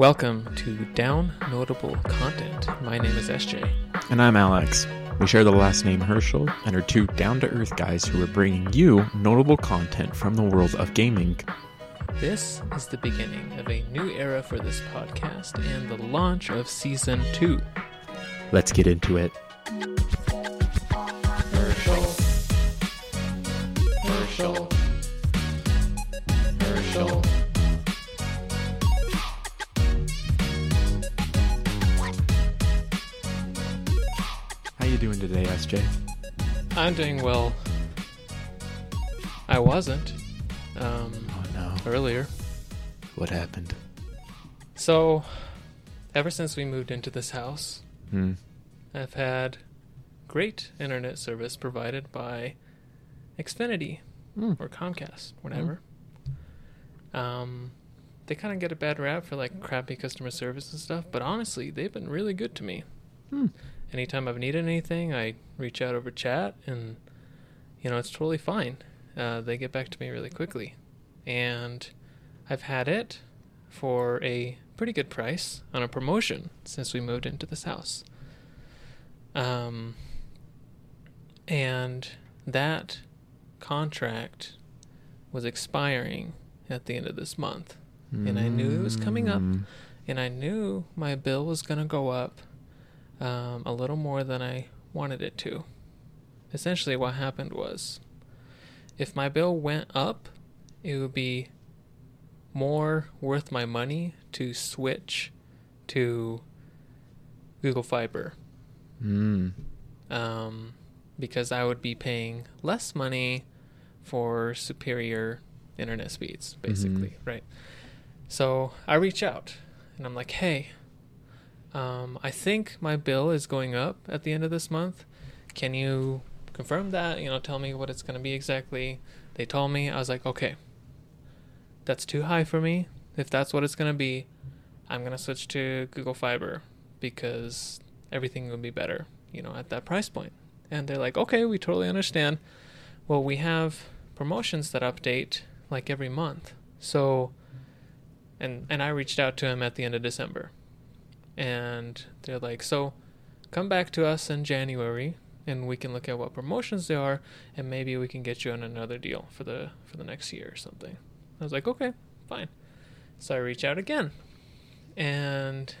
Welcome to Down Notable Content. My name is SJ. And I'm Alex. We share the last name Herschel and are two down to earth guys who are bringing you notable content from the world of gaming. This is the beginning of a new era for this podcast and the launch of season two. Let's get into it. Herschel. Herschel. Herschel. Doing today, SJ? I'm doing well. I wasn't um, Oh no. earlier. What happened? So, ever since we moved into this house, Hmm. I've had great internet service provided by Xfinity Hmm. or Comcast, whatever. Um, they kind of get a bad rap for like crappy customer service and stuff, but honestly, they've been really good to me. Hmm. Anytime I've needed anything, I reach out over chat, and you know it's totally fine. Uh, they get back to me really quickly, and I've had it for a pretty good price on a promotion since we moved into this house. Um, and that contract was expiring at the end of this month. And I knew it was coming up. Hmm. And I knew my bill was going to go up um, a little more than I wanted it to. Essentially, what happened was if my bill went up, it would be more worth my money to switch to Google Fiber Hmm. um, because I would be paying less money for superior internet speeds, basically, right? So I reach out and I'm like, hey, um, I think my bill is going up at the end of this month. Can you confirm that? You know, tell me what it's going to be exactly. They told me. I was like, okay, that's too high for me. If that's what it's going to be, I'm going to switch to Google Fiber because everything will be better, you know, at that price point. And they're like, okay, we totally understand. Well, we have promotions that update like every month. So, and and I reached out to him at the end of December, and they're like, so, come back to us in January, and we can look at what promotions there are, and maybe we can get you on another deal for the for the next year or something. I was like, okay, fine. So I reach out again, and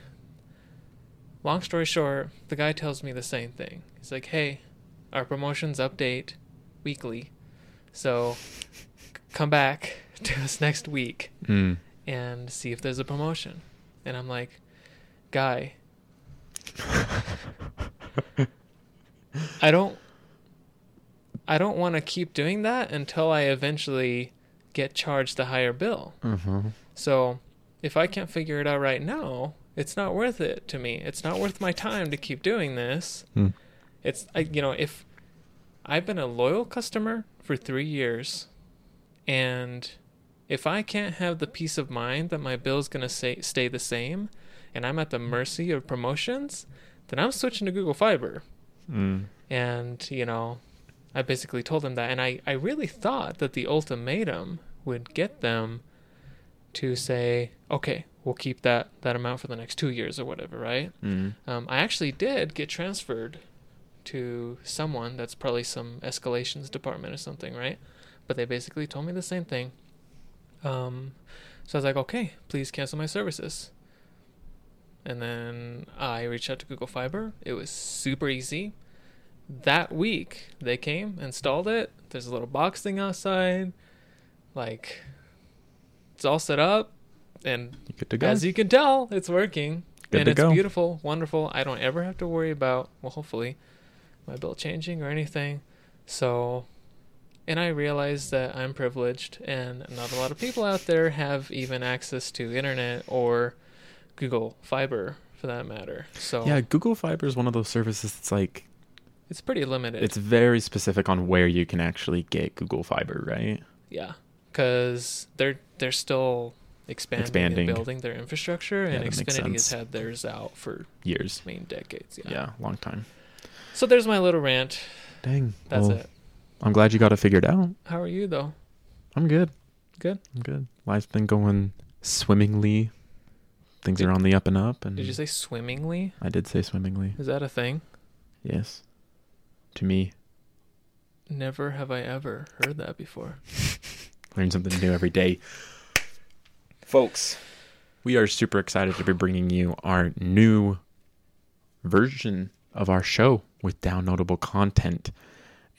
long story short, the guy tells me the same thing. He's like, "Hey, our promotions update weekly, so come back to us next week Hmm. and see if there's a promotion." And I'm like, "Guy, I don't, I don't want to keep doing that until I eventually get charged the higher bill." Uh-huh. So if I can't figure it out right now, it's not worth it to me. It's not worth my time to keep doing this. Hmm. It's I, you know if I've been a loyal customer for three years, and if I can't have the peace of mind that my bill's gonna say, stay the same, and I'm at the mercy of promotions, then I'm switching to Google Fiber. Hmm. And, you know, I basically told them that. And I, I really thought that the ultimatum would get them to say, okay, we'll keep that, that amount for the next two years or whatever, right? Hmm. Um, I actually did get transferred to someone that's probably some escalations department or something, right? But they basically told me the same thing. Um, so I was like, okay, please cancel my services. And then I reached out to Google Fiber. It was super easy. That week, they came, installed it. There's a little box thing outside. Like, it's all set up. And good to go? as you can tell, it's working. Good and to it's go. beautiful, wonderful. I don't ever have to worry about, well, hopefully, my bill changing or anything. So, and I realize that I'm privileged, and not a lot of people out there have even access to internet or Google Fiber for that matter. So, yeah, Google Fiber is one of those services that's like it's pretty limited. it's very specific on where you can actually get Google Fiber, right? yeah, because they're they're still expanding, Expanding. and building their infrastructure, and that makes Xfinity has had theirs out for Years. I mean decades. Yeah, long time. So there's my little rant. Dang. That's well, it. I'm glad you got it figured out. How are you though? I'm good. Good. I'm good. Life's been going swimmingly. Things are on the up and up. And Did you say swimmingly? I did say swimmingly. Is that a thing? Yes. To me, Never have I ever heard that before. learn something new every day. Folks, we are super excited to be bringing you our new version of our show with downloadable content.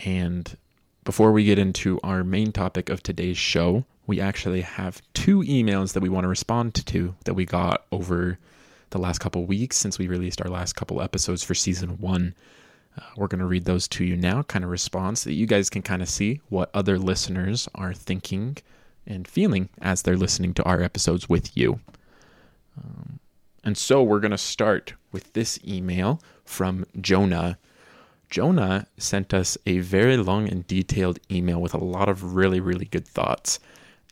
And before we get into our main topic of today's show, we actually have two emails that we want to respond to that we got over the last couple weeks since we released our last couple episodes for season one. Uh, we're going to read those to you now, kind of response that you guys can kind of see what other listeners are thinking and feeling as they're listening to our episodes with you. Um, and so we're going to start with this email from Jonah. Jonah sent us a very long and detailed email with a lot of really, really good thoughts.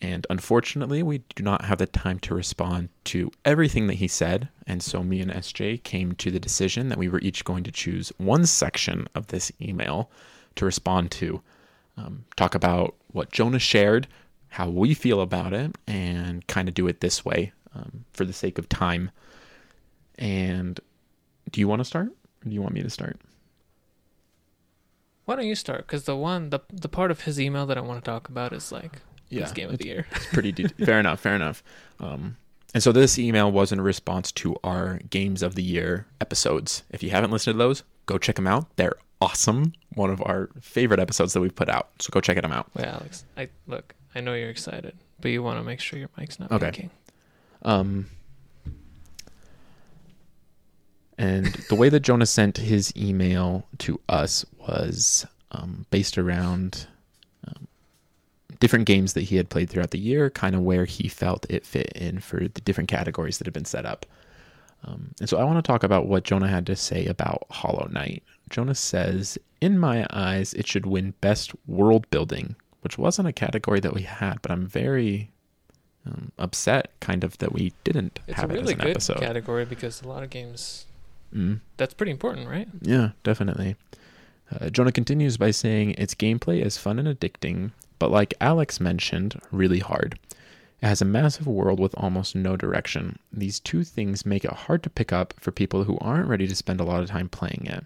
And unfortunately, we do not have the time to respond to everything that he said. And so me and SJ came to the decision that we were each going to choose one section of this email to respond to, um, talk about what Jonah shared, how we feel about it, and kind of do it this way um, for the sake of time. And do you want to start? Or do you want me to start? Why don't you start? Because the one, the the part of his email that I want to talk about is like his game of the year. It's pretty de- fair enough. Fair enough. Um, and so this email was in response to our games of the year episodes. If you haven't listened to those, go check them out. They're awesome. One of our favorite episodes that we've put out. So go check them out. Wait, Alex, I look. I know you're excited, but you want to make sure your mic's not Okay. Um, and the way that Jonah sent his email to us was um, based around different games that he had played throughout the year, kind of where he felt it fit in for the different categories that have been set up. Um, and so I want to talk about what Jonah had to say about Hollow Knight. Jonah says, In my eyes, it should win Best World Building, which wasn't a category that we had, but I'm very um, upset kind of that we didn't It's have a it really as an good episode. category because a lot of games. Mm. That's pretty important, right? Yeah, definitely. Uh, Jonah continues by saying its gameplay is fun and addicting, but like Alex mentioned, really hard. It has a massive world with almost no direction. These two things make it hard to pick up for people who aren't ready to spend a lot of time playing it.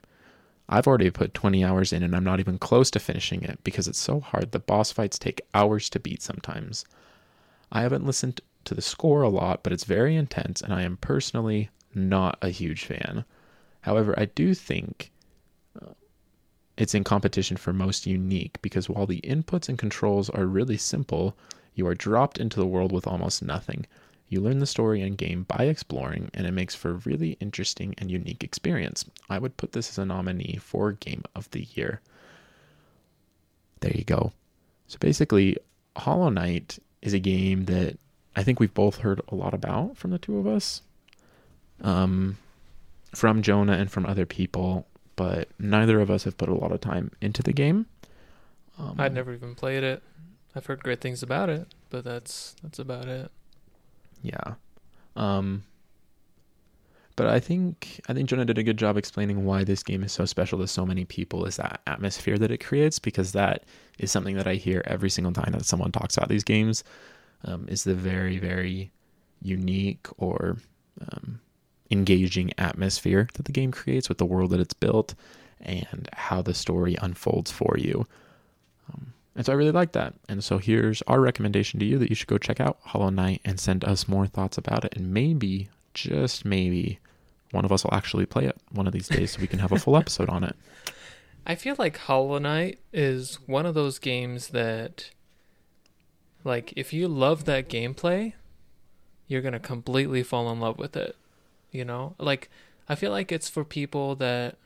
I've already put 20 hours in and I'm not even close to finishing it because it's so hard the boss fights take hours to beat sometimes. I haven't listened to the score a lot, but it's very intense and I am personally not a huge fan. However, I do think it's in competition for most unique because while the inputs and controls are really simple, you are dropped into the world with almost nothing. You learn the story and game by exploring, and it makes for a really interesting and unique experience. I would put this as a nominee for Game of the Year. There you go. So basically, Hollow Knight is a game that I think we've both heard a lot about from the two of us. Um, from Jonah and from other people, but neither of us have put a lot of time into the game. Um, I'd never even played it. I've heard great things about it, but that's that's about it. Yeah. Um but I think I think Jonah did a good job explaining why this game is so special to so many people is that atmosphere that it creates because that is something that I hear every single time that someone talks about these games um, is the very very unique or um, engaging atmosphere that the game creates with the world that it's built and how the story unfolds for you. Um, and so I really like that. And so here's our recommendation to you that you should go check out Hollow Knight and send us more thoughts about it. And maybe, just maybe, one of us will actually play it one of these days so we can have a full episode on it. I feel like Hollow Knight is one of those games that, like, if you love that gameplay, you're gonna completely fall in love with it. You know, like I feel like it's for people that,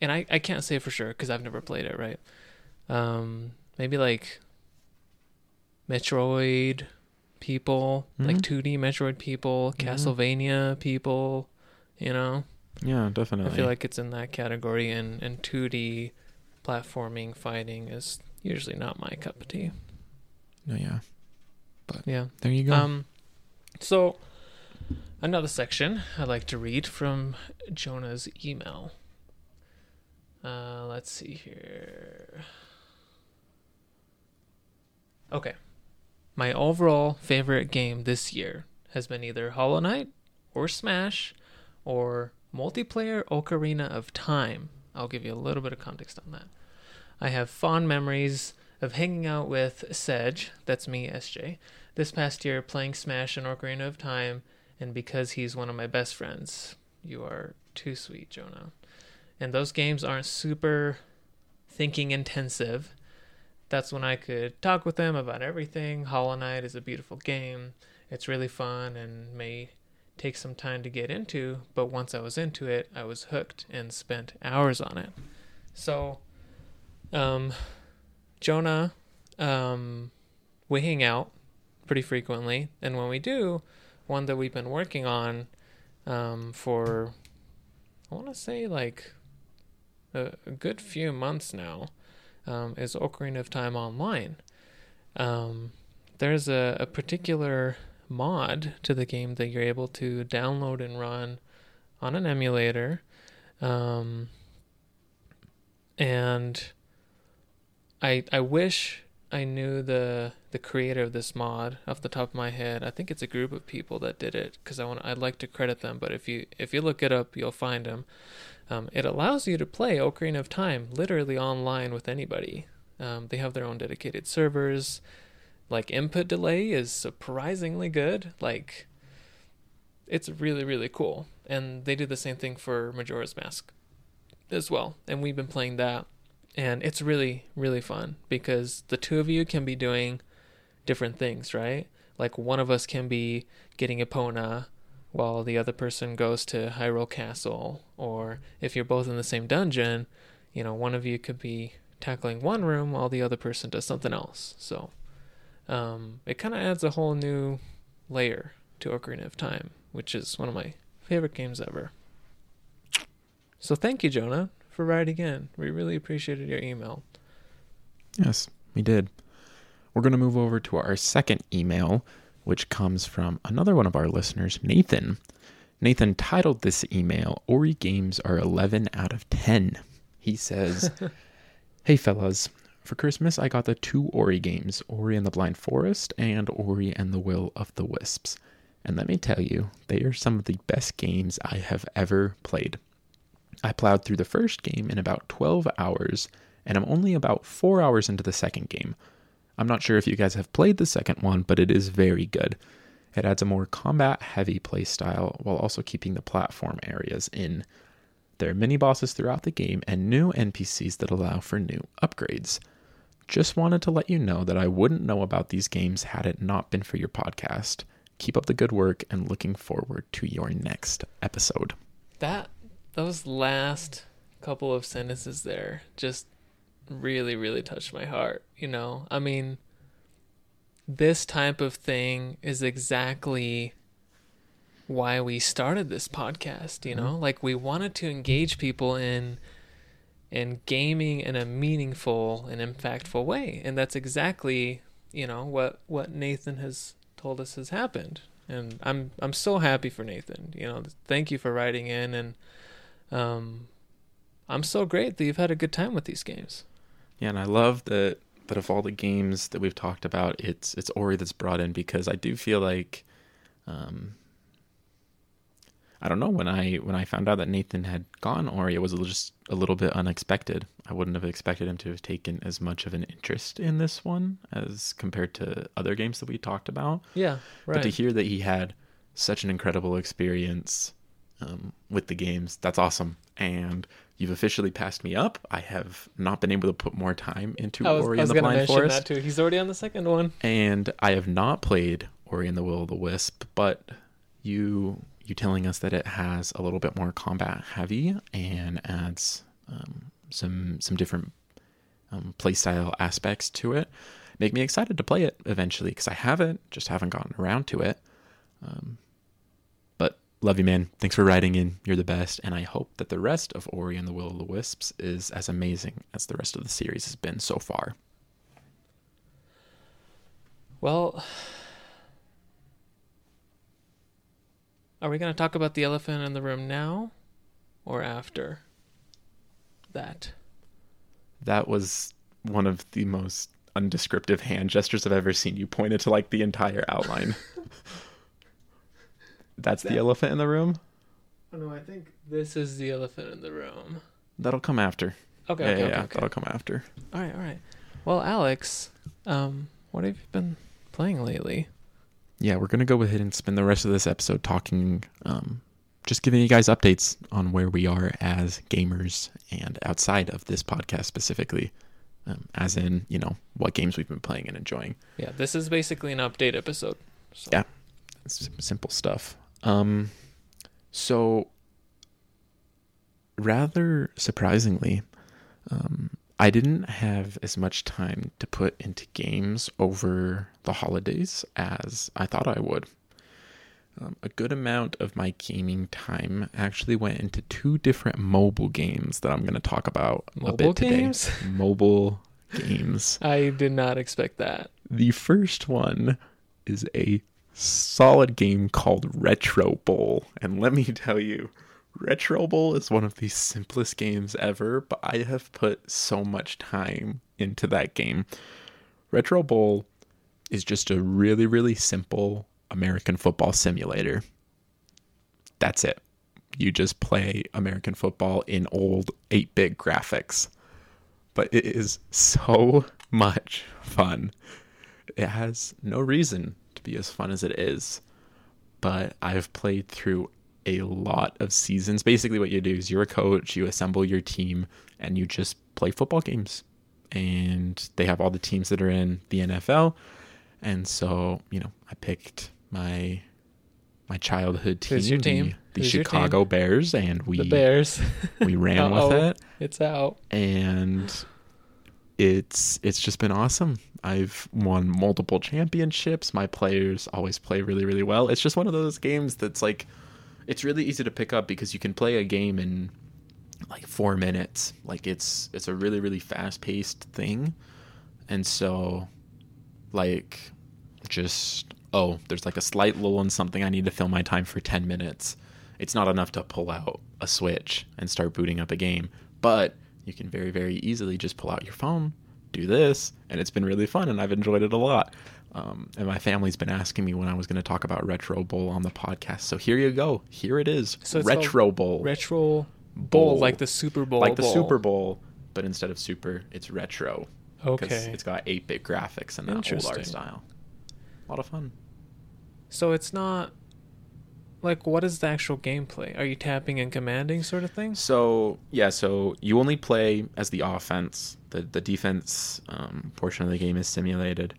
and I I can't say for sure because I've never played it. Right? Um, maybe like Metroid people, like Mhm. 2D Metroid people, Yeah. Castlevania people. You know. Yeah, definitely. I feel like it's in that category, and and 2D platforming fighting is usually not my cup of tea. no, yeah. But yeah. There you go. Um. So another section I'd like to read from Jonah's email. Uh, let's see here. Okay. My overall favorite game this year has been either Hollow Knight or Smash or multiplayer Ocarina of Time. I'll give you a little bit of context on that. I have fond memories of hanging out with Sedge, that's me, SJ, this past year playing Smash and Ocarina of Time, and because he's one of my best friends. You are too sweet, Jonah. And those games aren't super thinking intensive. That's when I could talk with them about everything. Hollow Knight is a beautiful game. It's really fun and may take some time to get into, but once I was into it, I was hooked and spent hours on it. So, um, Jonah, um, we hang out pretty frequently, and when we do, one that we've been working on um, for, I want to say like a, a, good few months now, um, is Ocarina of Time Online. Um, there's a, a particular mod to the game that you're able to download and run on an emulator. Um, and I I wish I knew the the creator of this mod off the top of my head. I think it's a group of people that did it because I want I'd like to credit them. But if you if you look it up, you'll find them. Um, it allows you to play Ocarina of Time literally online with anybody. Um, they have their own dedicated servers like input delay is surprisingly good. Like it's really really cool. And they do the same thing for Majora's Mask as well. And we've been playing that and it's really really fun because the two of you can be doing different things, right? Like one of us can be getting Epona while the other person goes to Hyrule Castle or if you're both in the same dungeon, you know, one of you could be tackling one room while the other person does something else. So um, it kind of adds a whole new layer to Ocarina of Time, which is one of my favorite games ever. So thank you, Jonah, for writing in. We really appreciated your email. Yes, we did. We're going to move over to our second email, which comes from another one of our listeners, Nathan. Nathan titled this email, Ori games are 11 out of 10. He says, Hey fellas, for Christmas, I got the two Ori games Ori and the Blind Forest and Ori and the Will of the Wisps. And let me tell you, they are some of the best games I have ever played. I plowed through the first game in about 12 hours, and I'm only about 4 hours into the second game. I'm not sure if you guys have played the second one, but it is very good. It adds a more combat heavy playstyle while also keeping the platform areas in. There are mini bosses throughout the game and new NPCs that allow for new upgrades. Just wanted to let you know that I wouldn't know about these games had it not been for your podcast. Keep up the good work and looking forward to your next episode. That those last couple of sentences there just really really touched my heart, you know. I mean, this type of thing is exactly why we started this podcast, you know? Mm-hmm. Like we wanted to engage people in and gaming in a meaningful and impactful way. And that's exactly, you know, what what Nathan has told us has happened. And I'm I'm so happy for Nathan. You know, thank you for writing in and um I'm so great that you've had a good time with these games. Yeah, and I love that that of all the games that we've talked about, it's it's Ori that's brought in because I do feel like um I don't know when I when I found out that Nathan had gone Ori, it was just a little bit unexpected. I wouldn't have expected him to have taken as much of an interest in this one as compared to other games that we talked about. Yeah, right. But to hear that he had such an incredible experience um, with the games, that's awesome. And you've officially passed me up. I have not been able to put more time into was, Ori and the Blind Forest. That too. He's already on the second one. And I have not played Ori and the Will of the Wisp, but you you telling us that it has a little bit more combat heavy and adds um, some some different um, playstyle aspects to it make me excited to play it eventually because I haven't just haven't gotten around to it. Um, love you, man. Thanks for writing in. You're the best, and I hope that the rest of Ori and the Will of the Wisps is as amazing as the rest of the series has been so far. Well, Are we going to talk about the elephant in the room now or after that? That was one of the most undescriptive hand gestures I've ever seen. You pointed to like the entire outline. That's the elephant in the room. Oh no, I think this is the elephant in the room. That'll come after. Okay, yeah, okay, yeah, okay, yeah, okay. that'll come after. All right, all right. Well, Alex, um, what have you been playing lately? Yeah, we're gonna go ahead and spend the rest of this episode talking, um, just giving you guys updates on where we are as gamers and outside of this podcast specifically, um, as in you know what games we've been playing and enjoying. Yeah, this is basically an update episode. So. Yeah. S- simple stuff. Um, so rather surprisingly, um, I didn't have as much time to put into games over the holidays as I thought I would. Um, a good amount of my gaming time actually went into two different mobile games that I'm going to talk about a Mobile bit today. games? Mobile games. I did not expect that. The first one is a solid game called Retro Bowl. And let me tell you, Retro Bowl is one of the simplest games ever, but I have put so much time into that game. Retro Bowl is just a really, really simple American football simulator. That's it. You just play American football in old 8 bit graphics. But it is so much fun it has no reason be as fun as it is. But I've played through a lot of seasons. Basically, what you do is you're a coach, you assemble your team, and you just play football games. And they have all the teams that are in the NFL. And so, you know, I picked my my childhood team, Who's your the- team? the, your Chicago Bears, and we the Bears. we ran oh, with it it's out. and it's it's just been awesome. I've won multiple championships. My players always play really really well. It's just one of those games that's like it's really easy to pick up because you can play a game in like 4 minutes. Like it's it's a really really fast-paced thing. And so like just oh, there's like a slight lull in something I need to fill my time for 10 minutes. It's not enough to pull out a switch and start booting up a game, but you can very very easily just pull out your phone, do this, and it's been really fun and I've enjoyed it a lot. Um, and my family's been asking me when I was going to talk about Retro Bowl on the podcast. So here you go. Here it is. So Retro Bowl. Retro Bowl. bowl, like the Super Bowl. like the bowl. Super Bowl, but instead of super, it's retro. Okay. It's got 8 bit graphics and that old art style. A lot of fun. So it's not like what is the actual gameplay? Are you tapping and commanding sort of thing? So yeah, so you only play as the offense. The the defense um, portion of the game is simulated,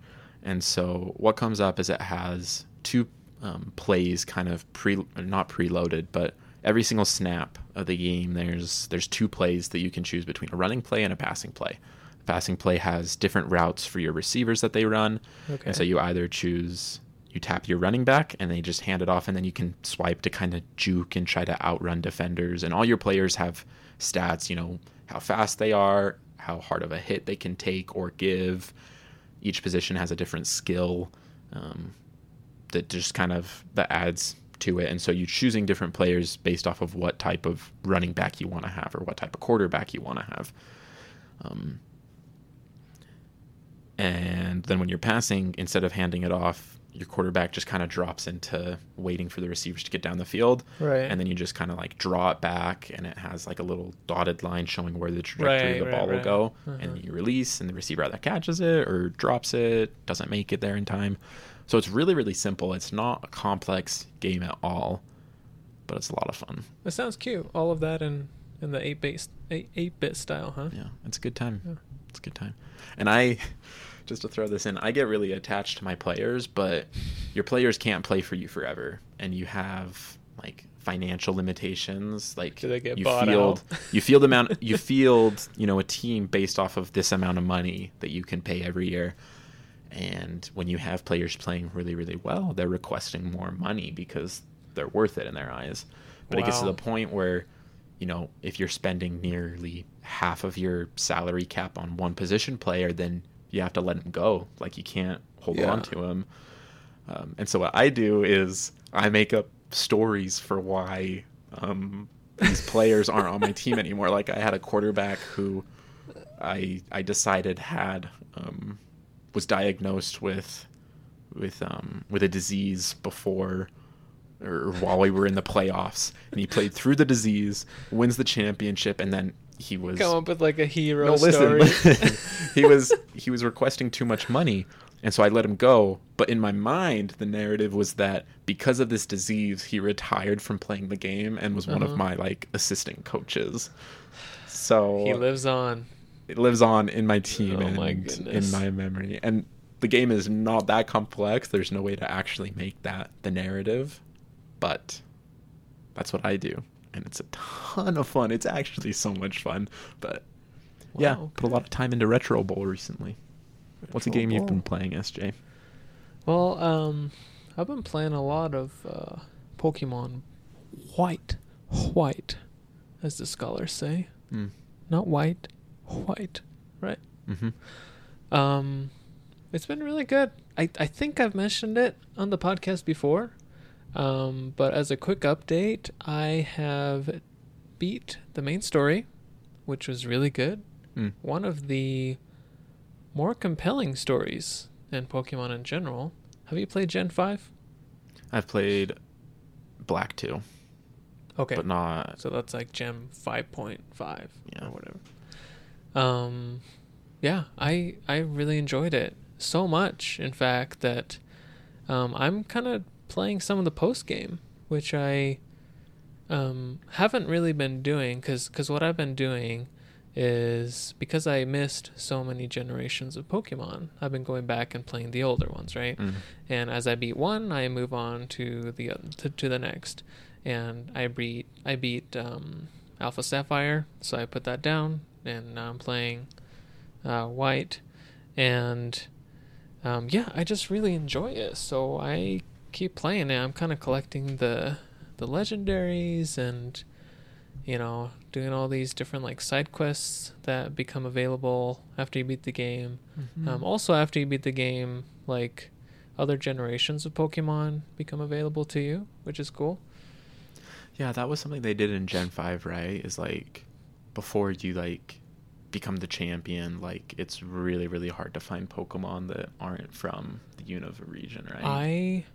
and so what comes up is it has two um, plays kind of pre not preloaded, but every single snap of the game there's there's two plays that you can choose between a running play and a passing play. Passing play has different routes for your receivers that they run, Okay. and so you either choose you tap your running back and they just hand it off and then you can swipe to kind of juke and try to outrun defenders and all your players have stats, you know, how fast they are, how hard of a hit they can take or give. Each position has a different skill um, that just kind of that adds to it and so you're choosing different players based off of what type of running back you want to have or what type of quarterback you want to have. Um, and then when you're passing, instead of handing it off, your quarterback just kind of drops into waiting for the receivers to get down the field. Right. And then you just kind of like draw it back, and it has like a little dotted line showing where the trajectory Right, of the right, ball will go. Uh-huh. And you release, and the receiver either catches it or drops it, doesn't make it there in time. So it's really, really simple. It's not a complex game at all, but it's a lot of fun. That sounds cute. All of that in in the eight bit eight eight bit style, huh? Yeah, it's a good time. Yeah. It's a good time. And I, just to throw this in, I get really attached to my players, but your players can't play for you forever, and you have like financial limitations. Like you field, you field the amount, you field, you know, a team based off of this amount of money that you can pay every year. And when you have players playing really, really well, they're requesting more money because they're worth it in their eyes. But it gets to the point where, you know, if you're spending nearly half of your salary cap on one position player, then you have to let him go. Like you can't hold Yeah. on to him. Um, and so what I do is I make up stories for why um, these players aren't on my team anymore. Like I had a quarterback who I I decided had um, was diagnosed with with um, with a disease before or while we were in the playoffs, and he played through the disease, wins the championship, and then he was come up with like a hero no, story. Listen, he was he was requesting too much money, and so I let him go. But in my mind, the narrative was that because of this disease, he retired from playing the game and was uh-huh. one of uh-huh. my like assistant coaches. So he lives on. It lives on in my team oh and my in my memory. And the game is not that complex. There's no way to actually make that the narrative, but that's what I do and it's a ton of fun. It's actually so much fun. But wow, yeah, okay. put a lot of time into Retro Bowl recently. Retro What's a game Bowl. you've been playing, SJ? Well, um, I've been playing a lot of uh, Pokemon White, White, as the scholars say. Mm. Not white, white, right? Mm-hmm. Um, it's been really good. I I think I've mentioned it on the podcast before. Um, but as a quick update, I have beat the main story, which was really good. Mm. One of the more compelling stories in Pokemon in general. Have you played Gen 5? I've played Black 2. Okay. But not. So that's like Gen 5.5 yeah. or whatever. Um, yeah, I I really enjoyed it so much, in fact, that um, I'm kind of playing some of the post game, which I um, haven't really been doing because cause what I've been doing is because I missed so many generations of Pokemon, I've been going back and playing the older ones, right? Mm-hmm. And as I beat one, I move on to the to, to the next, and I beat I beat um, Alpha Sapphire, so I put that down, and now I'm playing uh, White, and um, yeah, I just really enjoy it. So I keep playing it. I'm kind of collecting the the legendaries and you know doing all these different like side quests that become available after you beat the game. Mm-hmm. Um, also, after you beat the game, like other generations of Pokemon become available to you, which is cool. Yeah, that was something they did in Gen Five, right? Is like before you like become the champion, like it's really really hard to find Pokemon that aren't from the Unova region, right? I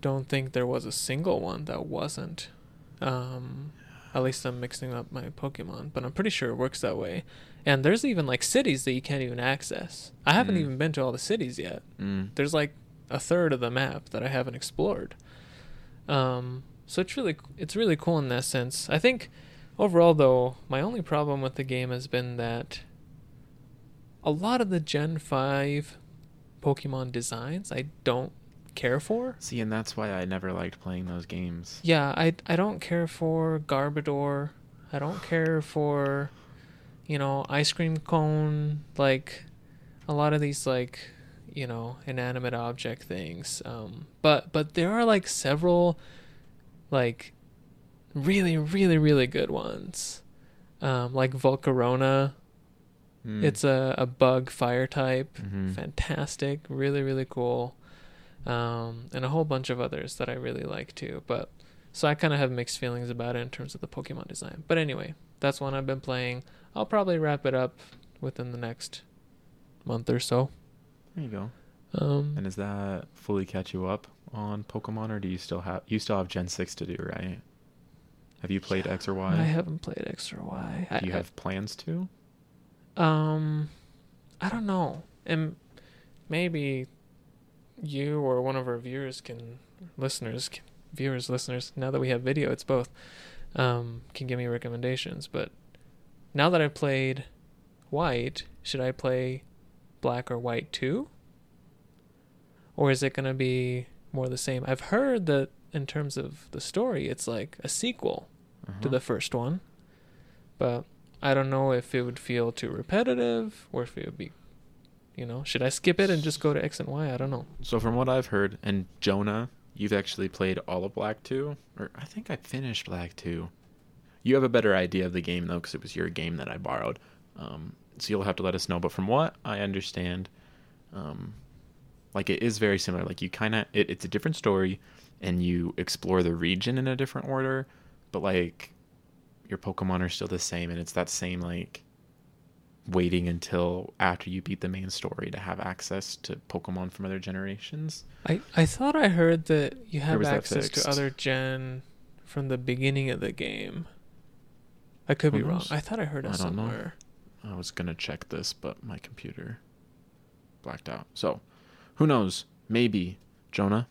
don't think there was a single one that wasn't. Um, at least I'm mixing up my Pokemon, but I'm pretty sure it works that way. And there's even like cities that you can't even access. I haven't mm. even been to all the cities yet. Mm. There's like a third of the map that I haven't explored. Um, so it's really it's really cool in that sense. I think overall though, my only problem with the game has been that a lot of the Gen 5 Pokemon designs I don't care for. See, and that's why I never liked playing those games. Yeah, I I don't care for Garbodor. I don't care for, you know, ice cream cone. Like, a lot of these like, you know, inanimate object things. Um, but but there are like several, like, really really really good ones. Um, like Volcarona. Mm. It's a, a bug fire type. Mm-hmm. Fantastic. Really, really cool um, and a whole bunch of others that I really like too. But so I kind of have mixed feelings about it in terms of the Pokemon design. But anyway, that's one I've been playing. I'll probably wrap it up within the next month or so. There you go. Um, and does that fully catch you up on Pokemon, or do you still have you still have Gen six to do, right? Have you played yeah, X or Y? I haven't played X or Y. Do you I, have plans to? Um, I don't know, and maybe you or one of our viewers can listeners can, viewers listeners now that we have video it's both um, can give me recommendations. But now that i've played white should i play black or white too? Or is it going to be more the same? I've heard that in terms of the story it's like a sequel to the first one. But i don't know if it would feel too repetitive or if it would be you know, should I skip it and just go to X and Y? I don't know. So from what I've heard, and Jonah, you've actually played all of Black Two, or I think I finished Black Two. You have a better idea of the game though, because it was your game that I borrowed. Um, so you'll have to let us know. But from what I understand, um, like it is very similar. Like you kind of, it, it's a different story, and you explore the region in a different order. But like your Pokemon are still the same, and it's that same like waiting until after you beat the main story to have access to Pokemon from other generations. I, I thought I heard that you have access to other gen from the beginning of the game. I could be Who wrong. I thought I heard it I don't know. somewhere. I was gonna check this, but my computer blacked out. So, who knows? Maybe Jonah,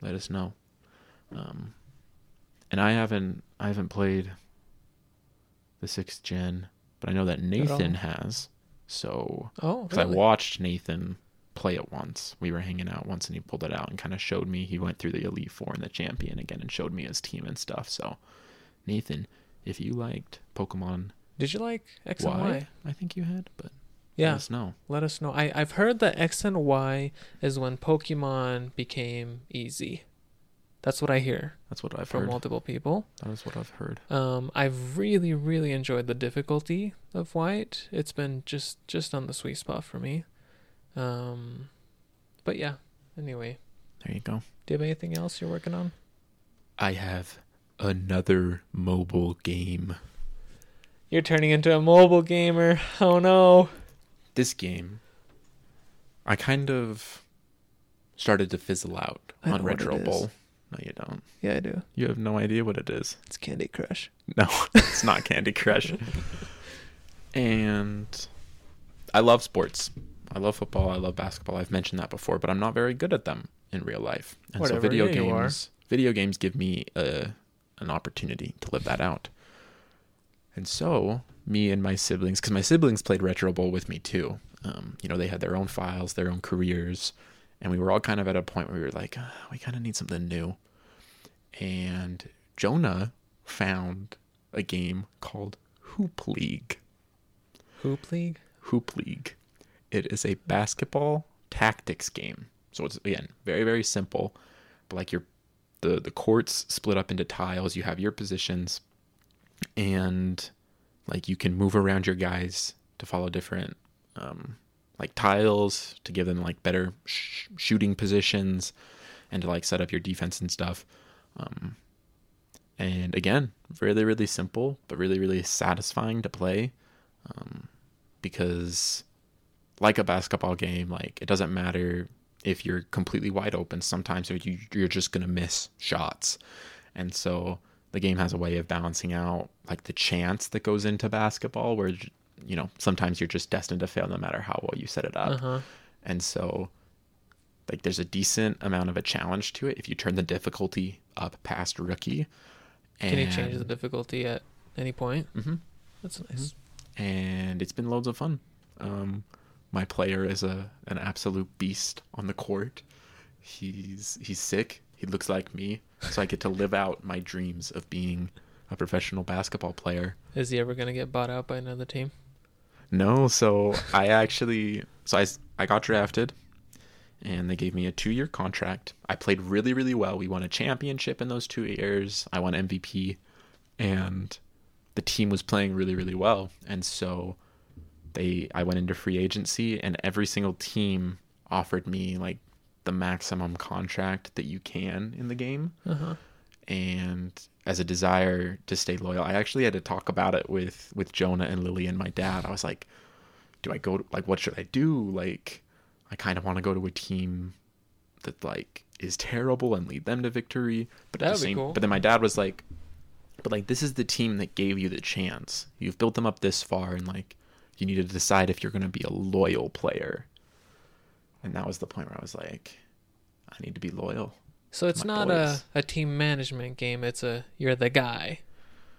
let us know. Um, and I haven't I haven't played the sixth gen, but I know that Nathan has. So, Oh, because I watched Nathan play it once. We were hanging out once, and he pulled it out and kind of showed me. He went through the Elite Four and the Champion again, and showed me his team and stuff. So, Nathan, if you liked Pokemon Did you like X and Y? I think you had, but Yeah, let us know. let us know. I I've heard that X and Y is when Pokemon became easy. That's what I hear That's what I've from heard. multiple people. That is what I've heard. Um, I've really, really enjoyed the difficulty of White. It's been just just on the sweet spot for me. Um, but yeah. Anyway, There you go. do you have anything else you're working on? I have another mobile game. You're turning into a mobile gamer. Oh no. This game, I kind of started to fizzle out I on know what it Retro is. No, you don't. Yeah, I do. You have no idea what it is. It's Candy Crush. No, it's not Candy Crush. and I love sports. I love football. I love basketball. I've mentioned that before, but I'm not very good at them in real life. And Whatever, so video yeah, you are. games, video games give me a, an opportunity to live that out. And so, me and my siblings, because my siblings played Retro Bowl with me too. Um, you know, they had their own files, their own careers, and we were all kind of at a point where we were like, "Ah, we kind of need something new. And Jonah found a game called Hoop League. Hoop League. Hoop League. It is a basketball tactics game. So it's again very very simple, but like your the the courts split up into tiles. You have your positions, and like you can move around your guys to follow different um, like tiles to give them like better sh- shooting positions, and to like set up your defense and stuff. Um, and again, really really simple, but really really satisfying to play. Um, because like a basketball game like it doesn't matter if you're completely wide open sometimes you, you're just to miss shots and so the game has a way of balancing out like the chance that goes into basketball where you know sometimes you're just destined to fail no matter how well you set it up Uh huh. and so like there's a decent amount of a challenge to it if you turn the difficulty up past rookie Can you change the difficulty at any point? hmm That's nice. and it's been loads of fun. Um, my player is a an absolute beast on the court. He's he's sick. He looks like me, so I get to live out my dreams of being a professional basketball player. Is he ever gonna get bought out by another team? No, so I actually so I I got drafted and they gave me a 2-year contract. I played really really well. We won a championship in those 2 years. I won MVP and the team was playing really really well. And so they I went into free agency and every single team offered me like the maximum contract that you can in the game Uh huh. And as a desire to stay loyal i actually had to talk about it with with jonah and lily and my dad. I was like do i go to, like what should i do? Like i kind of want to go to a team that like is terrible and lead them to victory. But at That'd the be same cool. but then my dad was like but like this is the team that gave you the chance. You've built them up this far and like you need to decide if you're going to be a loyal player. And that was the point where i was like i need to be loyal So it's My not boys. a, a team management game. It's a you're the guy.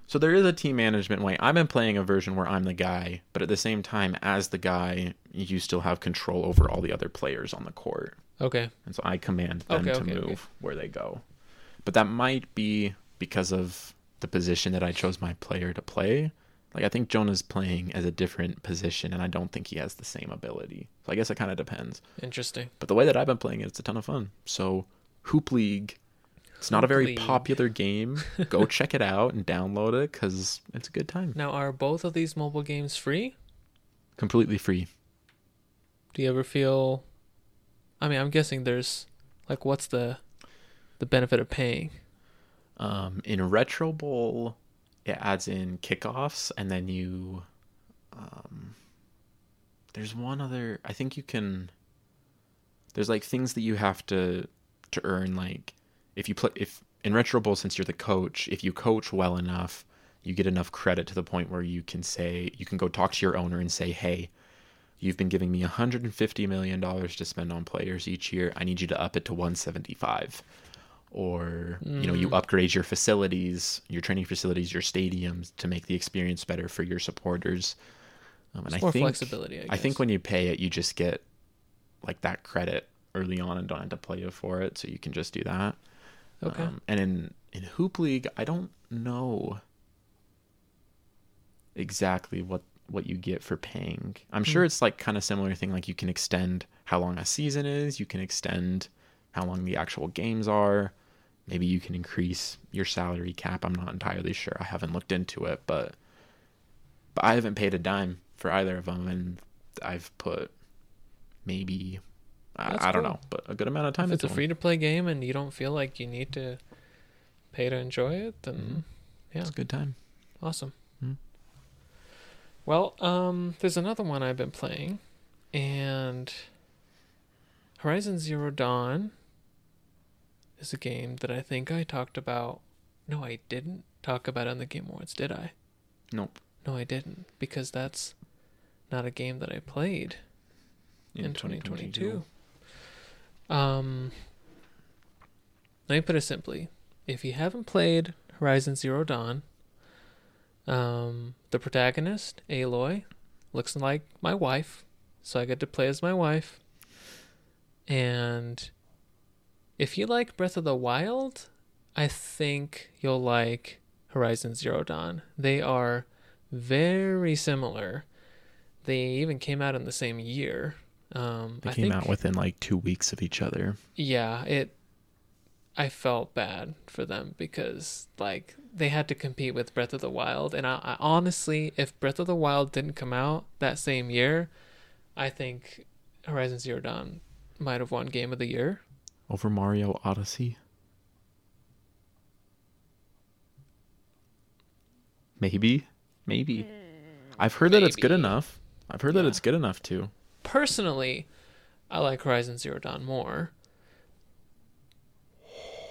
So there is a team management way. I've been playing a version where I'm the guy, but at the same time, as the guy, you still have control over all the other players on the court, Okay. and so I command them Okay, to okay, move okay. where they go. But that might be because of the position that I chose my player to play. Like I think Jonah's playing as a different position, and I don't think he has the same ability. So I guess it kind of depends. Interesting. But the way that I've been playing it, it's a ton of fun. So Hoop League, it's not a very League. popular game. Go check it out and download it because it's a good time. Now, are both of these mobile games free? Completely free. Do you ever feel? I mean, I'm guessing there's like, what's the the benefit of paying? Um, in Retro Bowl, it adds in kickoffs, and then you, um, there's one other. I think you can. There's like things that you have to to earn. Like if you play if in Retro Bowl, since you're the coach, if you coach well enough, you get enough credit to the point where you can say you can go talk to your owner and say, "Hey, you've been giving me 150 million dollars to spend on players each year. I need you to up it to 175." Or mm. you know, you upgrade your facilities, your training facilities, your stadiums to make the experience better for your supporters. Um, and it's I more think, flexibility. I, I, think when you pay it, you just get like that credit early on and don't have to play you for it, so you can just do that. Okay. Um, and in in Hoop League, I don't know exactly what what you get for paying. I'm mm. sure it's like kind of similar thing. Like you can extend how long a season is. You can extend how long the actual games are. Maybe you can increase your salary cap. I'm not entirely sure. I haven't looked into it, but but I haven't paid a dime for either of them, and I've put maybe I, I, don't know, but a good amount of time. If it's a free to play game and you don't feel like you need to pay to enjoy it, then mm-hmm. yeah, it's a good time. Awesome. Mm-hmm. Well, um, there's another one I've been playing, and Horizon Zero Dawn is a game that I think I talked about. No, I didn't talk about on the Game Awards, did I? Nope. No, I didn't, because that's not a game that I played in, in 2022. 2022. Um, let me put it simply: if you haven't played Horizon Zero Dawn, um, the protagonist Aloy looks like my wife, so I get to play as my wife. And if you like Breath of the Wild, I think you'll like Horizon Zero Dawn. They are very similar. They even came out in the same year. Um, they I came think, out within like two weeks of each other. Yeah, it. I felt bad for them because like they had to compete with Breath of the Wild, and I, I honestly, if Breath of the Wild didn't come out that same year, I think Horizon Zero Dawn might have won Game of the Year over Mario Odyssey. Maybe, maybe. I've heard maybe. that it's good enough. I've heard yeah. that it's good enough too personally, I like Horizon Zero Dawn more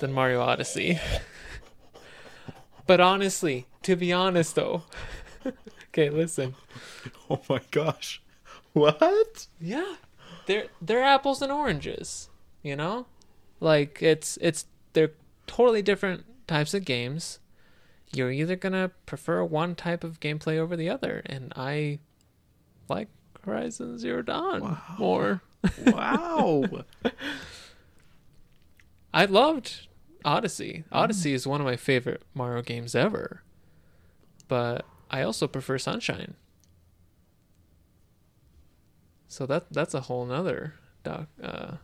than Mario Odyssey. but honestly, to be honest though, okay, listen. Oh my gosh. What? Yeah. They're they're apples and oranges, you know? Like it's it's they're totally different types of games. You're either going to prefer one type of gameplay over the other and I like Horizon Zero Dawn wow. more. wow. I loved Odyssey. Odyssey mm. is one of my favorite Mario games ever. But I also prefer Sunshine. So that that's a whole nother doc, uh,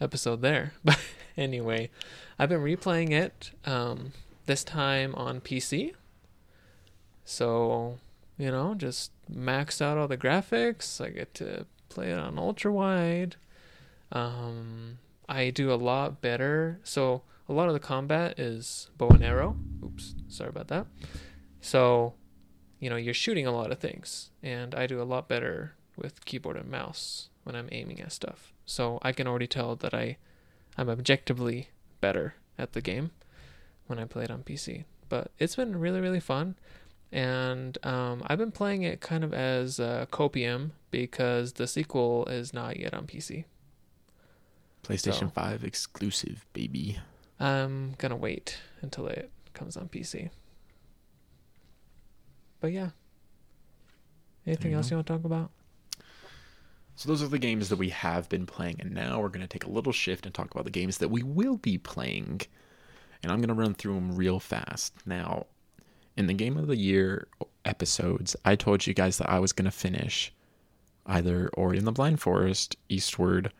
episode there. But anyway, I've been replaying it um, this time on PC. So you know, just max out all the graphics. I get to play it on ultra wide. Um, I do a lot better. So a lot of the combat is bow and arrow. Oops, sorry about that. So, you know, you're shooting a lot of things, and I do a lot better with keyboard and mouse when I'm aiming at stuff. So I can already tell that I, I'm objectively better at the game when I play it on PC. But it's been really, really fun and um, I've been playing it kind of as uh, copium because the sequel is not yet on PC. PlayStation so, 5 exclusive, baby. I'm gonna wait until it comes on PC. But yeah. Anything you else know. you want to talk about? So those are the games that we have been playing, and now we're gonna take a little shift and talk about the games that we will be playing. And I'm gonna run through them real fast. Now, in the game of the year episodes, I told you guys that I was going to finish either Ori and the Blind Forest, Eastward,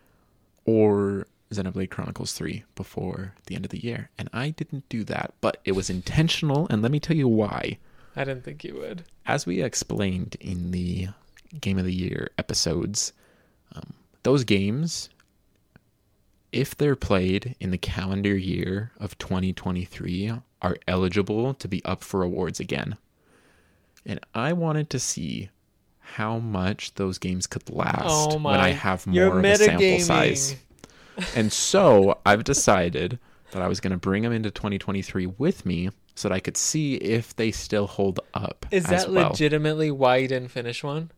or Xenoblade Chronicles 3 before the end of the year. And I didn't do that, but it was intentional, and let me tell you why. I didn't think you would. As we explained in the Game of the Year episodes, um, those games, if they're played in the calendar year of 2023, are eligible to be up for awards again. And I wanted to see how much those games could last Oh when I have you're more of a sample size. And so I've decided that I was going to bring them into 2023 with me so that I could see if they still hold up. Is that well. legitimately why you didn't finish one?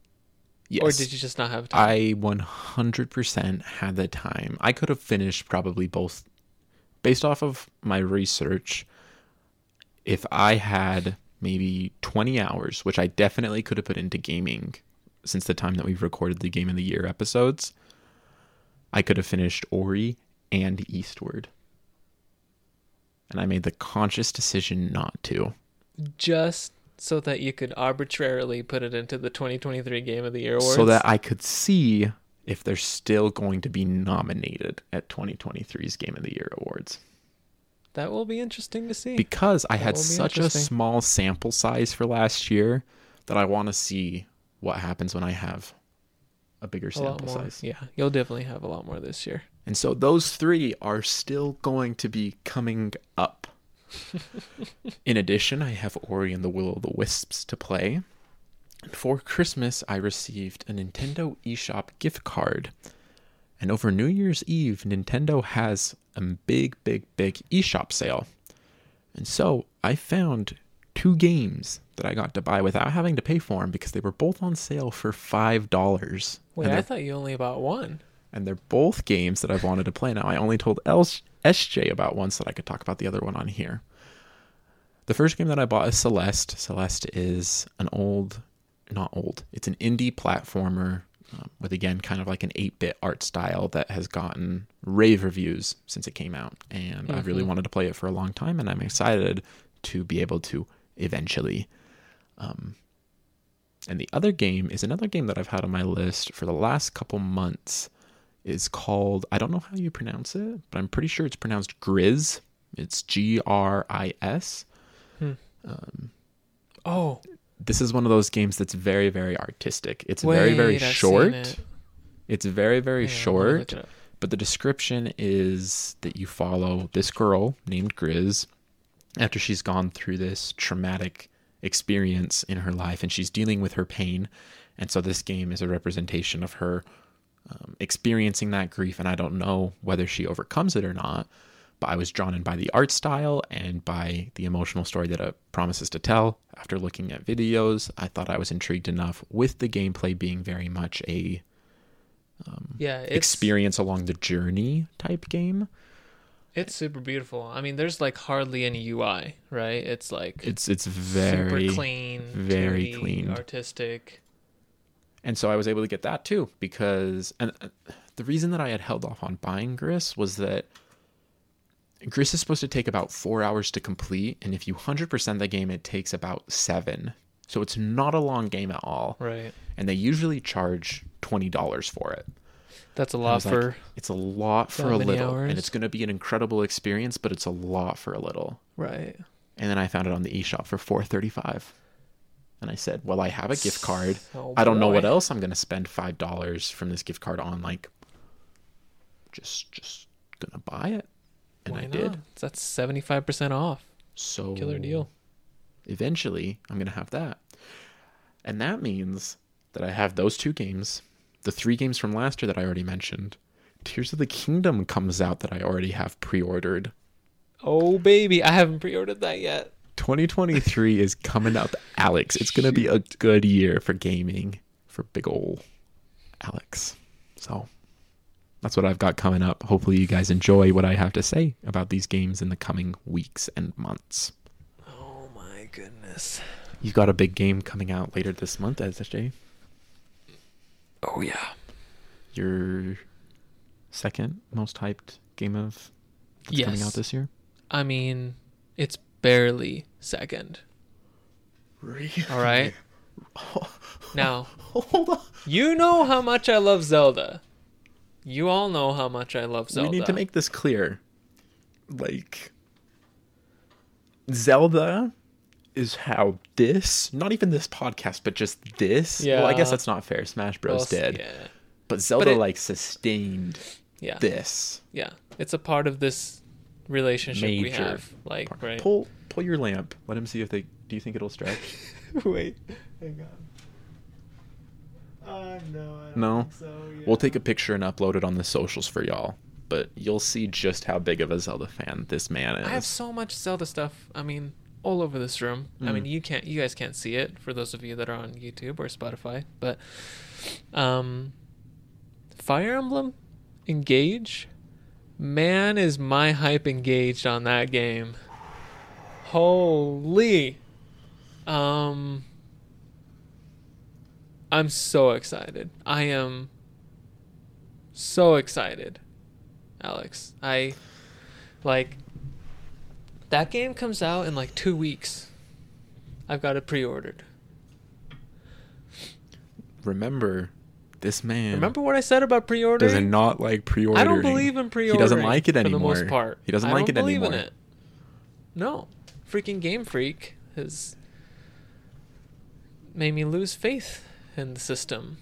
Yes. Or did you just not have time? I 100% had the time. I could have finished probably both based off of my research. If I had maybe 20 hours, which I definitely could have put into gaming since the time that we've recorded the Game of the Year episodes, I could have finished Ori and Eastward. And I made the conscious decision not to. just so that you could arbitrarily put it into the 2023 Game of the Year awards. so that I could see if they're still going to be nominated at 2023's Game of the Year awards. That will be interesting to see. Because I That had such a small sample size for last year that I want to see what happens when I have a bigger sample size. Yeah, you'll definitely have a lot more this year. And so those three are still going to be coming up. In addition, I have Ori and the Will of the Wisps to play. And for Christmas, I received a Nintendo eShop gift card. And over New Year's Eve, Nintendo has a big, big, big eShop sale. And so I found two games that I got to buy without having to pay for them because they were both on sale for $5. Wait, I thought you only bought one. and they're both games that I've wanted to play now. I only told El- SJ about one so that I could talk about the other one on here. The first game that I bought is Celeste. Celeste is an old, not old, it's an indie platformer um, with, again, kind of like an 8 bit art style that has gotten rave reviews since it came out. And i've really wanted to play it for a long time, and I'm excited to be able to eventually. Um, and the other game is another game that I've had on my list for the last couple months. Is called I don't know how you pronounce it, but I'm pretty sure it's pronounced Grizz. It's G R I S. Oh, This is one of those games that's very very artistic. It's very very I've short. it. It's very very Hang on, let me look short. But the description is that you follow this girl named Grizz after she's gone through this traumatic experience in her life and she's dealing with her pain. And so this game is a representation of her um, experiencing that grief. And I don't know whether she overcomes it or not. I was drawn in by the art style and by the emotional story that it promises to tell. After looking at videos, I thought I was intrigued enough with the gameplay being very much a Yeah, it's experience along the journey type game. It's super beautiful. I mean, there's like hardly any UI, right? It's like It's it's very super clean, very 2D, clean. artistic. and so I was able to get that too because and uh, the reason that I had held off on buying Gris was that Gris is supposed to take about four hours to complete, and if you hundred percent the game, it takes about seven. So it's not a long game at all, Right. and they usually charge twenty dollars for it. That's a lot was like, for it's a lot for a little, hours? and it's going to be an incredible experience, but it's a lot for a little. right. and then I found it on the eShop for four thirty five. And I said, "Well, I have a gift card. Oh, I don't know what else I'm going to spend five dollars from this gift card on. Like, just just gonna buy it." And Why I did. not? That's seventy five percent off. So Killer deal. Eventually, I'm gonna have that, and that means that I have those two games, the three games from last year that I already mentioned. Tears of the Kingdom comes out that I already have pre-ordered. Oh baby, I haven't pre-ordered that yet. 2023 is coming up, Alex. It's going to be a good year for gaming for big ol' Alex. So that's what I've got coming up. Hopefully, you guys enjoy what I have to say about these games in the coming weeks and months. Oh my goodness. You've got a big game coming out later this month, SJ. Oh yeah. Your second most hyped game of that's coming out this year. I mean, it's barely second. Really? All right. Now, Hold on. you know how much I love Zelda. You all know how much I love Zelda. We need to make this clear. Like, Zelda is how this, not even this podcast, but just this. Yeah. Well, I guess that's not fair. Smash Bros. Well, did. Yeah. But Zelda, it- like, sustained Yeah. this. Yeah. It's a part of this relationship we have. Like, part. right. Pull, pull your lamp. Let him see if they. Do you think it'll stretch? Wait. Hang on. Uh, no, No? so. Yeah. We'll take a picture and upload it on the socials for y'all. But you'll see just how big of a Zelda fan this man is. I have so much Zelda stuff. I mean, all over this room. I mean, Mm. you can't, you guys can't see it for those of you that are on YouTube or Spotify, but um, Fire Emblem Engage, man, is my hype engaged on that game. Holy, um, I'm so excited. I am so excited, Alex. I like that game comes out in like two weeks. I've got it pre-ordered. Remember, this man Remember what I said about pre-ordering? does not like pre-ordering. I don't believe in pre-ordering. He doesn't like it anymore. for the most part. He doesn't I like it anymore. It. No, freaking Game Freak has made me lose faith in the system.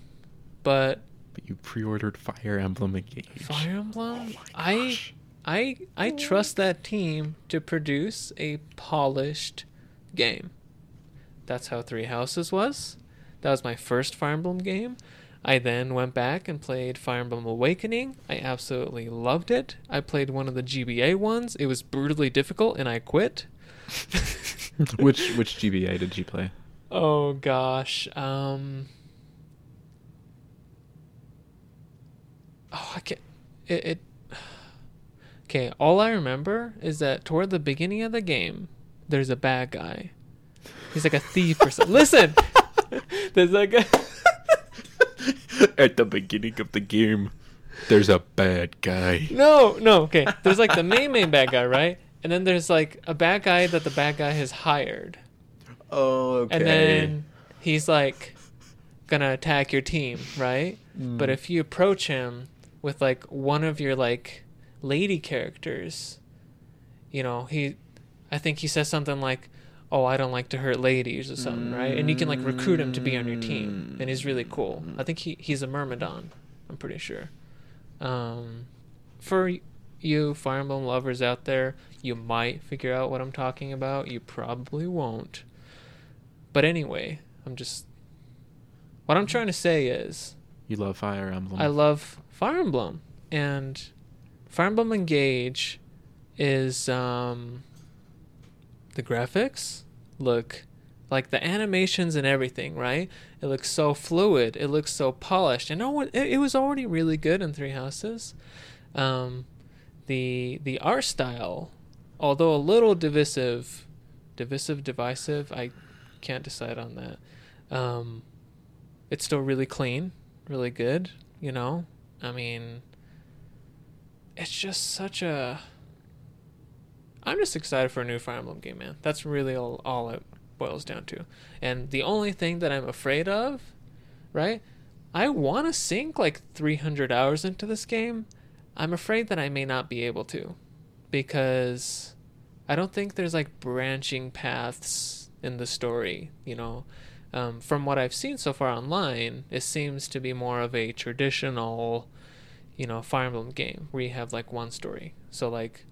But But you pre-ordered Fire Emblem Engage. Fire Emblem, Oh I. I I trust that team to produce a polished game. That's how Three Houses was. That was my first Fire Emblem game. I then went back and played Fire Emblem Awakening. I absolutely loved it. I played one of the GBA ones. It was brutally difficult and I quit. which which GBA did you play? Oh gosh. Um Oh, I can't it, it Okay, all I remember is that toward the beginning of the game, there's a bad guy. He's like a thief or something. Listen. there's like a At the beginning of the game, there's a bad guy. No, no, okay. There's like the main main bad guy, right? And then there's like a bad guy that the bad guy has hired. Oh, okay. And then he's like gonna attack your team, right? But Mm. if you approach him with like one of your like lady characters, you know, he I think he says something like, "Oh, I don't like to hurt ladies" or something, right? And you can like recruit him to be on your team, and he's really cool. I think he he's a Myrmidon. I'm pretty sure. Um, for you Fire Emblem lovers out there, you might figure out what I'm talking about. You probably won't. But anyway, I'm just. What I'm trying to say is, you love Fire Emblem. I love Fire Emblem, and Fire Emblem Engage is um, the graphics look like the animations and everything, right? It looks so fluid. It looks so polished. And it, it was already really good in Three Houses. Um, the the art style, although a little divisive, divisive, divisive, I can't decide on that. Um, it's still really clean, really good. You know, I mean, it's just such a. I'm just excited for a new Fire Emblem game, man. That's really all, all it boils down to. And the only thing that I'm afraid of, right? I want to sink like 300 hours into this game. I'm afraid that I may not be able to because I don't think there's like branching paths in the story, you know. Um, from what I've seen so far online, it seems to be more of a traditional, you know, Fire Emblem game where you have like one story. So like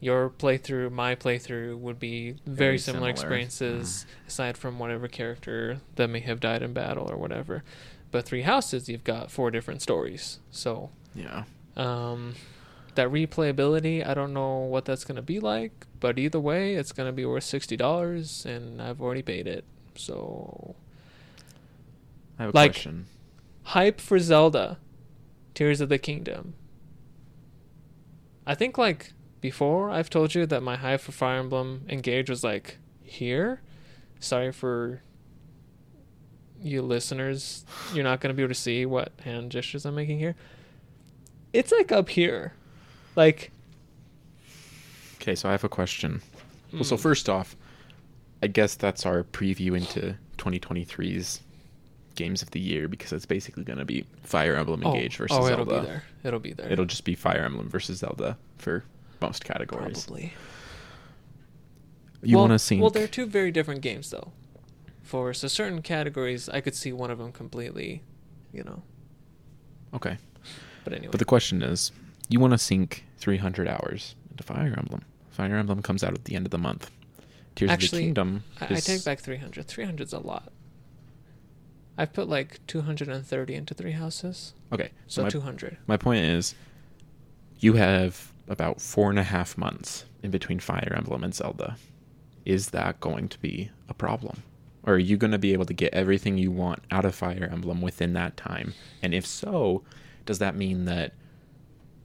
your playthrough, my playthrough would be very, Very similar, similar. experiences aside from whatever character that may have died in battle or whatever. But Three Houses, you've got four different stories. So yeah. um, that replayability, I don't know what that's gonna be like, but either way, it's gonna be worth sixty dollars, and I've already paid it. So I have a Like- question. hype for Zelda, Tears of the Kingdom. I think like before I've told you that my hype for Fire Emblem Engage was like here. Sorry for you listeners, you're not gonna be able to see what hand gestures I'm making here. It's like up here, like. Okay, so I have a question. Well, so mm, first off, I guess that's our preview into 2023's games of the year because it's basically going to be Fire Emblem oh, Engage versus oh, it'll Zelda. be there. It'll be there. It'll just be Fire Emblem versus Zelda for most categories. probably. You well, want to sync? Well, they're two very different games, though. For so certain categories, I could see one of them completely, you know. okay, But anyway, but the question is, you want to sink 300 hours into Fire Emblem? Fire Emblem comes out at the end of the month. Tears of the Actually, Kingdom. I, I take back 300. 300's a lot. I've put like 230 into three houses. Okay, So my, 200. my point is, you have about four and a half months in between Fire Emblem and Zelda. Is that going to be a problem? Or are you going to be able to get everything you want out of Fire Emblem within that time? And if so, does that mean that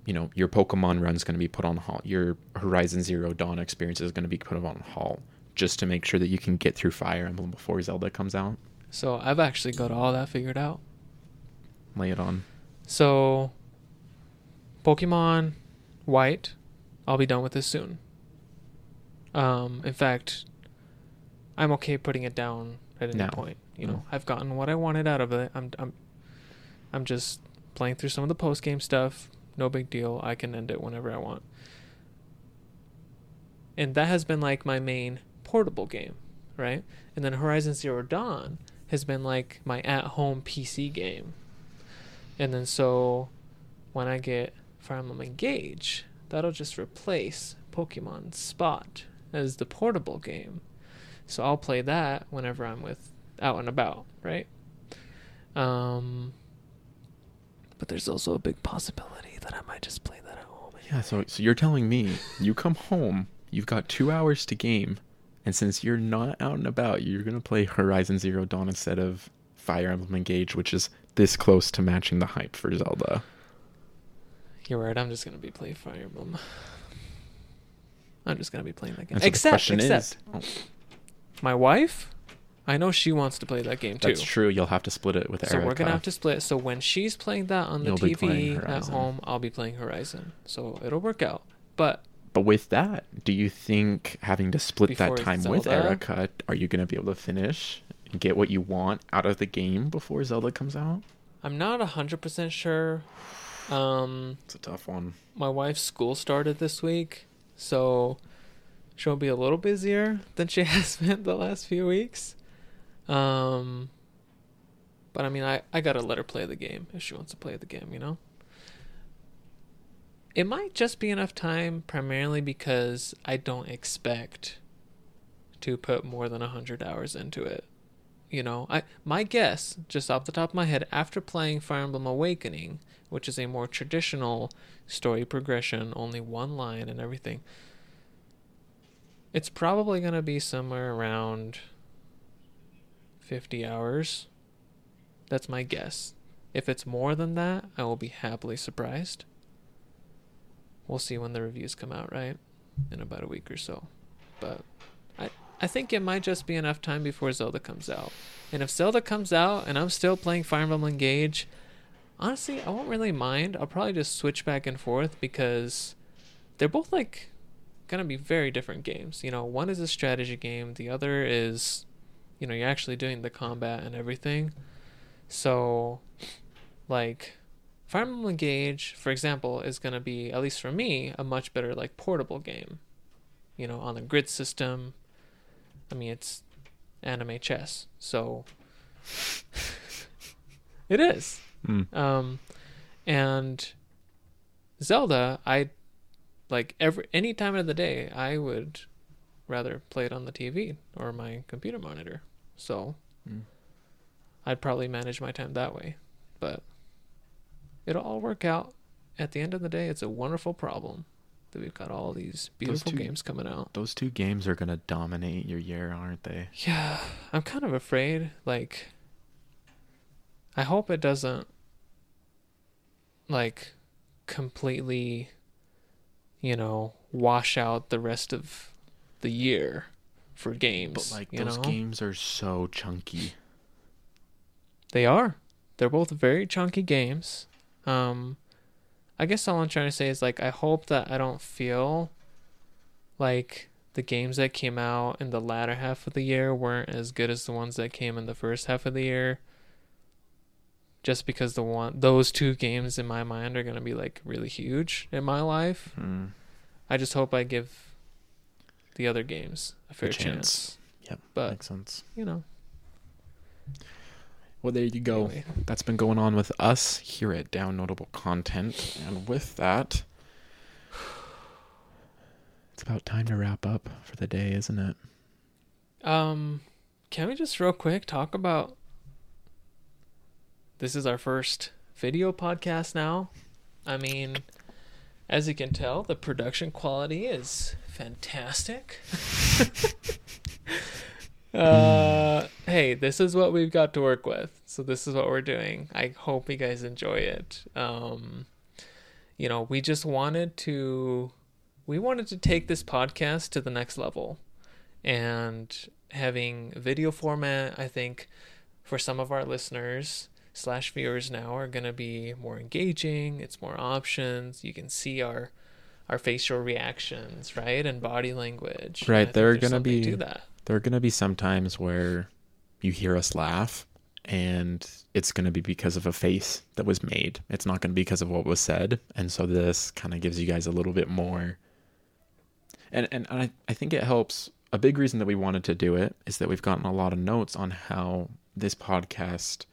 you know your Pokemon run is going to be put on halt? Your Horizon Zero Dawn experience is going to be put on halt just to make sure that you can get through Fire Emblem before Zelda comes out? So I've actually got all that figured out. Lay it on. So Pokemon White, I'll be done with this soon. Um, in fact, I'm okay putting it down at any point. You No. know, I've gotten what I wanted out of it. I'm I'm I'm just playing through some of the post game stuff. No big deal. I can end it whenever I want. And that has been like my main portable game, right? And then Horizon Zero Dawn has been like my at home PC game. And then so when I get Fire Emblem Engage, that'll just replace Pokemon Spot as the portable game. So I'll play that whenever I'm with out and about, right? Um but there's also a big possibility that I might just play that at home. Yeah, so so you're telling me you come home, you've got two hours to game, and since you're not out and about, you're gonna play Horizon Zero Dawn instead of Fire Emblem Engage, which is this close to matching the hype for Zelda. You're right. I'm just gonna be playing Fire Emblem. I'm just gonna be playing that game. And so the except, except is, oh, my wife. I know she wants to play that game too. that's true. You'll have to split it with Aaron. So we're gonna have to split. So when she's playing that on the You'll TV at home, I'll be playing Horizon. So it'll work out. But But with that, do you think having to split Before that time with Erica, are you gonna be able to finish and get what you want out of the game before Zelda comes out? I'm not hundred percent sure. Um, It's a tough one. my wife's school started this week, so she'll be a little busier than she has been the last few weeks. Um, but I mean, I I gotta let her play the game if she wants to play the game, you know. It might just be enough time, primarily because I don't expect to put more than a hundred hours into it. You know, I my guess, just off the top of my head, after playing Fire Emblem Awakening, which is a more traditional story progression, only one line and everything, it's probably gonna be somewhere around fifty hours. That's my guess. If it's more than that, I will be happily surprised. We'll see when the reviews come out, right? In about a week or so. But I I think it might just be enough time before Zelda comes out. And if Zelda comes out and I'm still playing Fire Emblem Engage, honestly, I won't really mind. I'll probably just switch back and forth because they're both like gonna be very different games. You know, one is a strategy game, the other is you know, you're actually doing the combat and everything. So like Fire Emblem Engage, for example, is gonna be, at least for me, a much better like portable game. You know, on the grid system. I mean it's anime chess, so it is. Mm. Um, and Zelda, I like every any time of the day, I would rather play it on the TV or my computer monitor. So Mm. I'd probably manage my time that way. But it'll all work out. At the end of the day, it's a wonderful problem that we've got all these beautiful two- games coming out. Those two games are gonna dominate your year, aren't they? Yeah, I'm kind of afraid. Like, I hope it doesn't, like, completely, you know, wash out the rest of the year for games. But like those know? games are so chunky. They are. They're both very chunky games. Um, I guess all I'm trying to say is like I hope that I don't feel like the games that came out in the latter half of the year weren't as good as the ones that came in the first half of the year. Just because the one those two games in my mind are gonna be like really huge in my life. Mm. I just hope I give the other games a fair chance. chance. Yep, But makes sense. you know, Well, there you go. anyway. That's been going on with us here at Down Notable Content, and with that, it's about time to wrap up for the day, isn't it? Um, can we just real quick talk about this is our first video podcast now. I mean, as you can tell, the production quality is fantastic. uh, hey, this is what we've got to work with. So this is what we're doing. I hope you guys enjoy it. Um, you know, we just wanted to we wanted to take this podcast to the next level. And having video format, I think for some of our listeners slash viewers now are going to be more engaging. It's more options. You can see our our facial reactions, right, and body language. Right, there are going to be there are going to be some times where you hear us laugh and it's going to be because of a face that was made. It's not going to be because of what was said. And so this kind of gives you guys a little bit more and and I, I think it helps a big reason that we wanted to do it is that we've gotten a lot of notes on how this podcast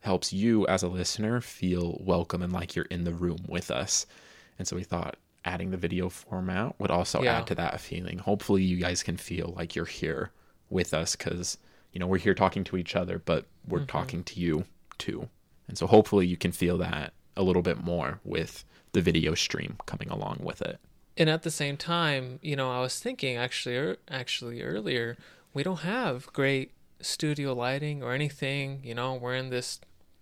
helps you as a listener feel welcome and like you're in the room with us. And so we thought adding the video format would also yeah. add to that feeling. Hopefully you guys can feel like you're here with us cuz you know, we're here talking to each other, but we're mm-hmm. talking to you too. And so hopefully you can feel that a little bit more with the video stream coming along with it and at the same time, you know, I was thinking actually, er, actually earlier, we don't have great studio lighting or anything. You know, we're in this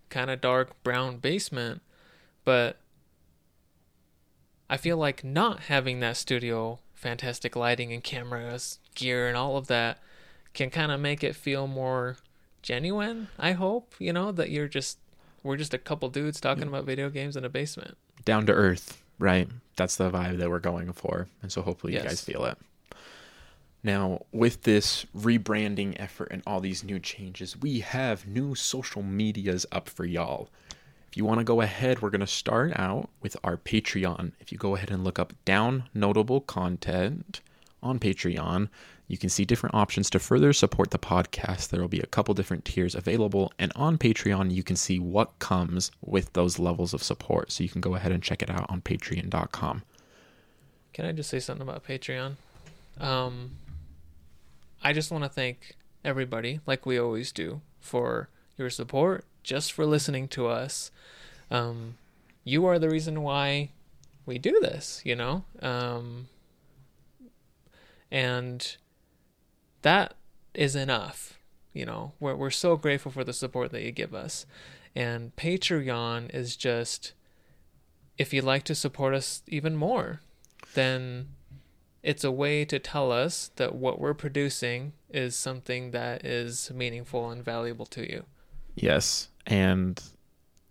kind of dark brown basement, but I feel like not having that studio fantastic lighting and cameras, gear, and all of that can kind of make it feel more genuine. I hope you know that you're just we're just a couple dudes talking about video games in a basement, down to earth right? That's the vibe that we're going for. And so hopefully yes. you guys feel it. Now, with this rebranding effort and all these new changes, we have new social medias up for y'all. If you want to go ahead, we're going to start out with our Patreon. If you go ahead and look up down notable content on Patreon, you can see different options to further support the podcast. There will be a couple different tiers available. And on Patreon, you can see what comes with those levels of support. So you can go ahead and check it out on patreon.com. Can I just say something about Patreon? Um, I just want to thank everybody, like we always do, for your support, just for listening to us. Um, you are the reason why we do this, you know? Um, and that is enough. You know, we're, we're so grateful for the support that you give us. And Patreon is just, if you'd like to support us even more, then it's a way to tell us that what we're producing is something that is meaningful and valuable to you. Yes. And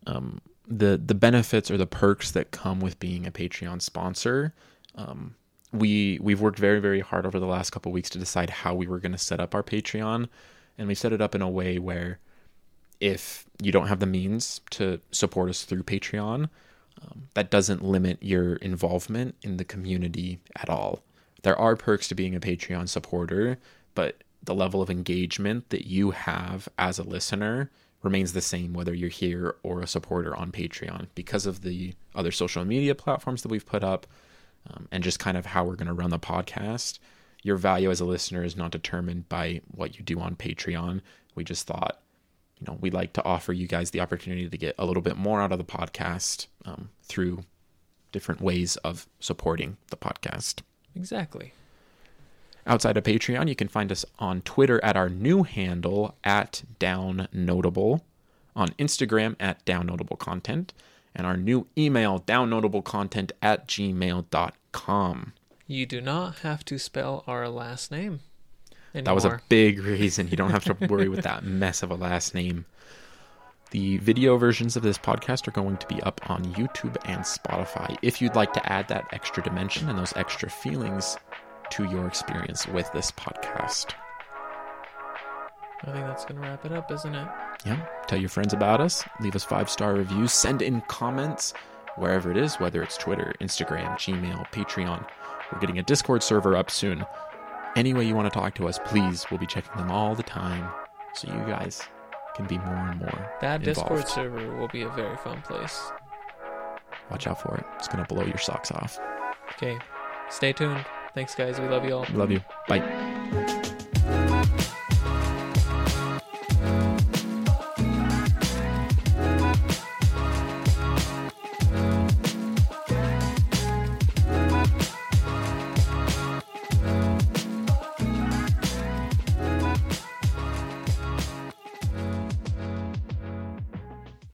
um, the the benefits or the perks that come with being a Patreon sponsor um, we we've worked very very hard over the last couple weeks to decide how we were going to set up our Patreon, and we set it up in a way where if you don't have the means to support us through Patreon, um, that doesn't limit your involvement in the community at all. There are perks to being a Patreon supporter, but the level of engagement that you have as a listener remains the same whether you're here or a supporter on Patreon because of the other social media platforms that we've put up um, and just kind of how we're going to run the podcast. Your value as a listener is not determined by what you do on Patreon. We just thought, you know, we'd like to offer you guys the opportunity to get a little bit more out of the podcast um, through different ways of supporting the podcast. Exactly. Outside of Patreon, you can find us on Twitter at our new handle at Down Notable, on Instagram at Down Notable Content, and our new email, downnotablecontent at gmail.com. You do not have to spell our last name. Anymore. That was a big reason. You don't have to worry with that mess of a last name. The video versions of this podcast are going to be up on YouTube and Spotify. If you'd like to add that extra dimension and those extra feelings to your experience with this podcast. I think that's going to wrap it up, isn't it? Yeah. Tell your friends about us. Leave us five star reviews. Send in comments wherever it is, whether it's Twitter, Instagram, Gmail, Patreon. We're getting a Discord server up soon. Any way you want to talk to us, please. We'll be checking them all the time so you guys can be more and more. That involved. Discord server will be a very fun place. Watch out for it. It's going to blow your socks off. Okay. Stay tuned. Thanks, guys. We love you all. Love you. Bye.